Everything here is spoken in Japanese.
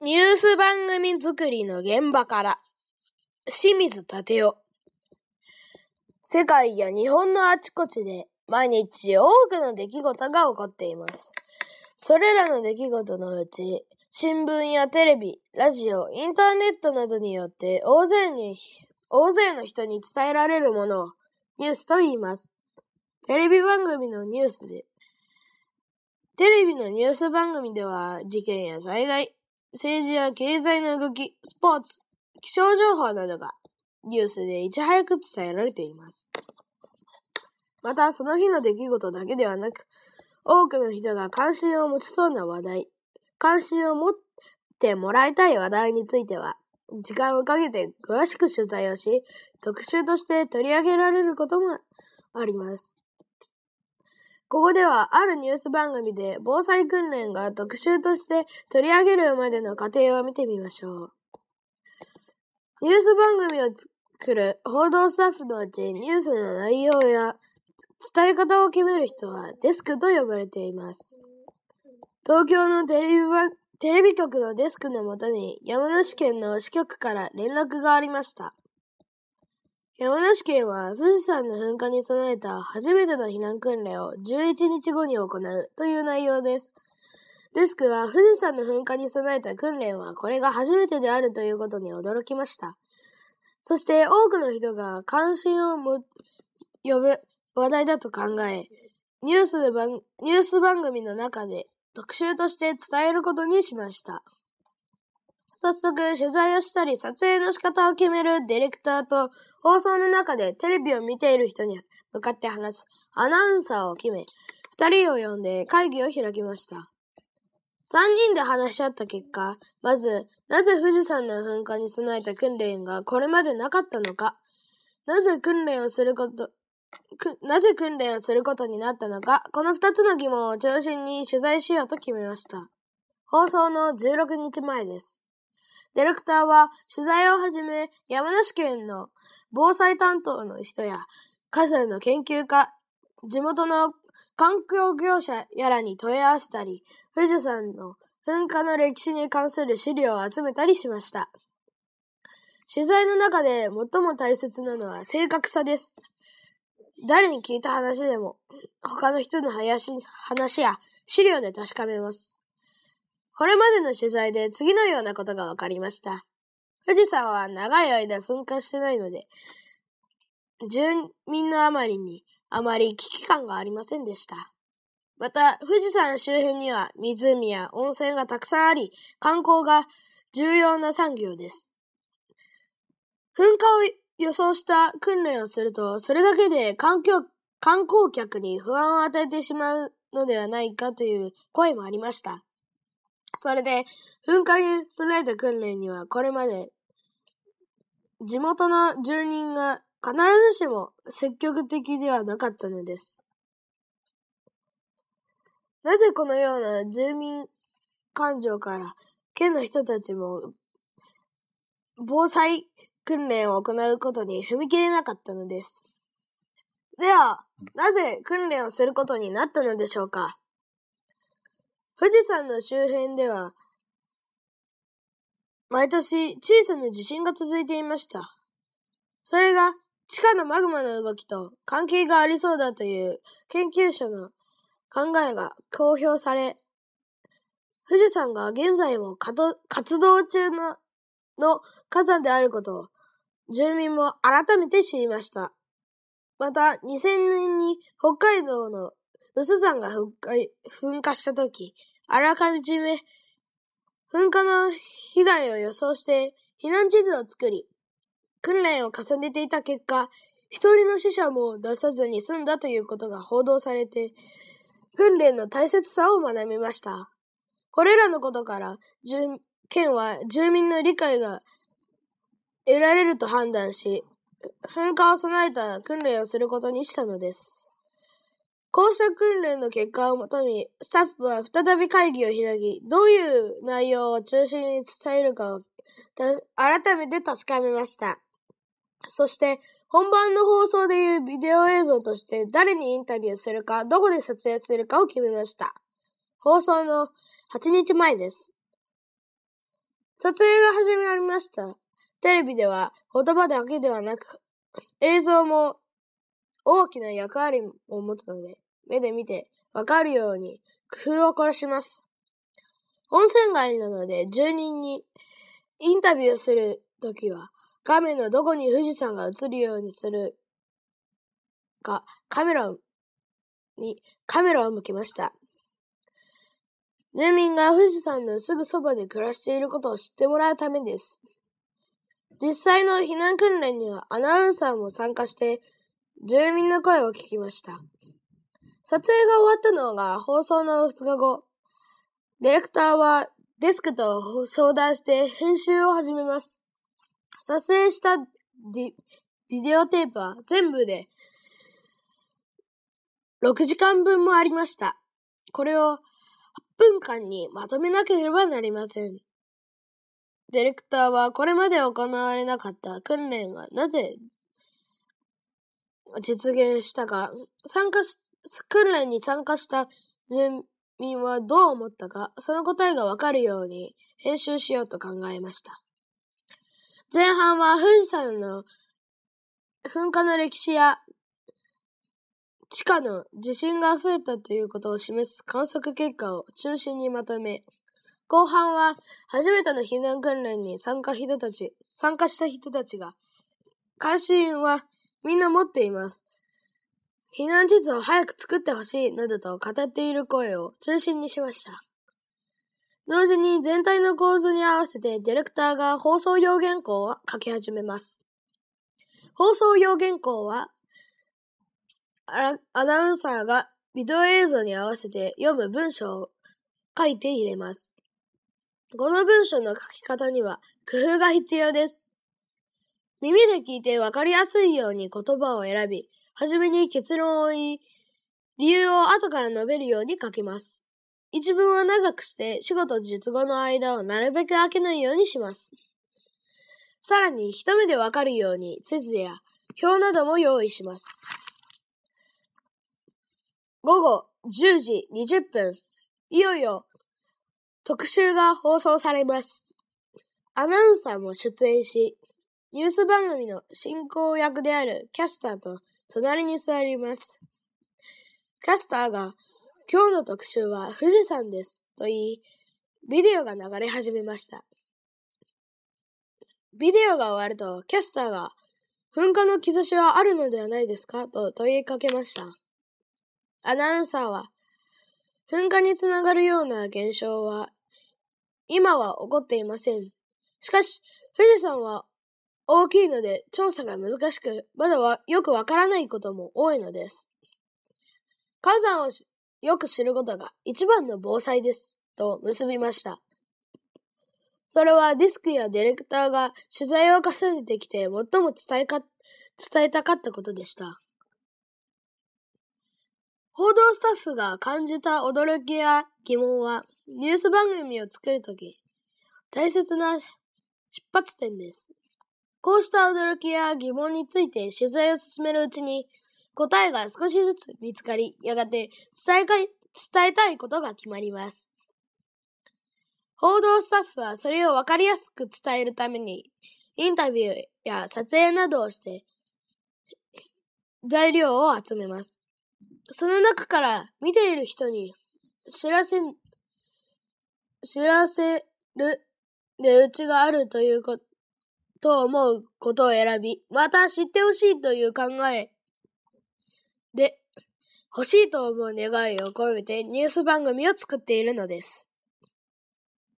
ニュース番組作りの現場から清水立夫世界や日本のあちこちで毎日多くの出来事が起こっています。それらの出来事のうち、新聞やテレビ、ラジオ、インターネットなどによって大勢に、大勢の人に伝えられるものをニュースと言います。テレビ番組のニュースで、テレビのニュース番組では事件や災害、政治や経済の動き、スポーツ、気象情報などがニュースでいち早く伝えられています。また、その日の出来事だけではなく、多くの人が関心を持ちそうな話題、関心を持ってもらいたい話題については、時間をかけて詳しく取材をし、特集として取り上げられることもあります。ここでは、あるニュース番組で防災訓練が特集として取り上げるまでの過程を見てみましょう。ニュース番組を作る報道スタッフのうち、ニュースの内容や伝え方を決める人はデスクと呼ばれています。東京のテレビテレビ局のデスクのもとに山梨県の支局から連絡がありました。山梨県は富士山の噴火に備えた初めての避難訓練を11日後に行うという内容です。デスクは富士山の噴火に備えた訓練はこれが初めてであるということに驚きました。そして多くの人が関心をも呼ぶ話題だと考え、ニュース番ニュース番組の中で特集として伝えることにしました。早速、取材をしたり、撮影の仕方を決めるディレクターと、放送の中でテレビを見ている人に向かって話すアナウンサーを決め、二人を呼んで会議を開きました。三人で話し合った結果、まず、なぜ富士山の噴火に備えた訓練がこれまでなかったのか、なぜ訓練をすること、なぜ訓練をすることになったのか、この二つの疑問を中心に取材しようと決めました。放送の16日前です。ディレクターは取材をはじめ、山梨県の防災担当の人や、火山の研究家、地元の環境業者やらに問い合わせたり、富士山の噴火の歴史に関する資料を集めたりしました。取材の中で最も大切なのは正確さです。誰に聞いた話でも、他の人の話や資料で確かめます。これまでの取材で次のようなことが分かりました。富士山は長い間噴火してないので、住民のあまりにあまり危機感がありませんでした。また、富士山周辺には湖や温泉がたくさんあり、観光が重要な産業です。噴火を予想した訓練をすると、それだけで環境観光客に不安を与えてしまうのではないかという声もありました。それで、噴火に備えた訓練にはこれまで地元の住人が必ずしも積極的ではなかったのです。なぜこのような住民感情から県の人たちも防災訓練を行うことに踏み切れなかったのです。では、なぜ訓練をすることになったのでしょうか？富士山の周辺では、毎年小さな地震が続いていました。それが地下のマグマの動きと関係がありそうだという研究者の考えが公表され、富士山が現在も活動中のの火山であることを住民も改めて知りました。また、2000年に北海道の有珠山が噴火したとき、あらかじめ噴火の被害を予想して避難地図を作り、訓練を重ねていた結果、一人の死者も出さずに済んだということが報道されて、訓練の大切さを学びました。これらのことから、県は住民の理解が得られると判断し、噴火を備えた訓練をすることにしたのです。こうした訓練の結果をもとに、スタッフは再び会議を開き、どういう内容を中心に伝えるかを改めて確かめました。そして、本番の放送でいうビデオ映像として誰にインタビューするか、どこで撮影するかを決めました。放送の8日前です。撮影が始まりました。テレビでは言葉だけではなく、映像も大きな役割を持つので、目で見てわかるように工夫を凝らします。温泉街なので住人にインタビューするときは画面のどこに富士山が映るようにするかカメラにカメラを向けました。住民が富士山のすぐそばで暮らしていることを知ってもらうためです。実際の避難訓練にはアナウンサーも参加して住民の声を聞きました。撮影が終わったのが放送の2日後、ディレクターはデスクと相談して編集を始めます。撮影したビデオテープは全部で6時間分もありました。これを8分間にまとめなければなりません。ディレクターはこれまで行われなかった訓練がなぜ実現したか、参加し、訓練に参加した住民はどう思ったか、その答えがわかるように編集しようと考えました。前半は富士山の噴火の歴史や地下の地震が増えたということを示す観測結果を中心にまとめ、後半は初めての避難訓練に参加人たち、参加した人たちが、関心はみんな持っています。避難地図を早く作ってほしいなどと語っている声を中心にしました。同時に全体の構図に合わせてディレクターが放送用原稿を書き始めます。放送用原稿はアナウンサーがビデオ映像に合わせて読む文章を書いて入れます。この文章の書き方には工夫が必要です。耳で聞いてわかりやすいように言葉を選び、はじめに結論を言い、理由を後から述べるように書きます。一文は長くして、仕事術後の間をなるべく開けないようにします。さらに、一目でわかるように地図や表なども用意します。午後10時20分、いよいよ特集が放送されます。アナウンサーも出演し、ニュース番組の進行役であるキャスターと隣に座ります。キャスターが、今日の特集は富士山です。と言い、ビデオが流れ始めました。ビデオが終わると、キャスターが、噴火の兆しはあるのではないですか？と問いかけました。アナウンサーは、噴火につながるような現象は、今は起こっていません。しかし、富士山は大きいので調査が難しく、まだはよくわからないことも多いのです。火山をよく知ることが一番の防災です。と結びました。それはディスクやディレクターが取材を重ねてきて最も伝えか伝えたかったことでした。報道スタッフが感じた驚きや疑問はニュース番組を作るとき大切な出発点です。こうした驚きや疑問について取材を進めるうちに、答えが少しずつ見つかり、やがて伝えか伝えたいことが決まります。報道スタッフはそれをわかりやすく伝えるために、インタビューや撮影などをして、材料を集めます。その中から見ている人に知らせ、知らせる値打ちがあるということ、と思うことを選び、また知ってほしいという考えで、欲しいと思う願いを込めてニュース番組を作っているのです。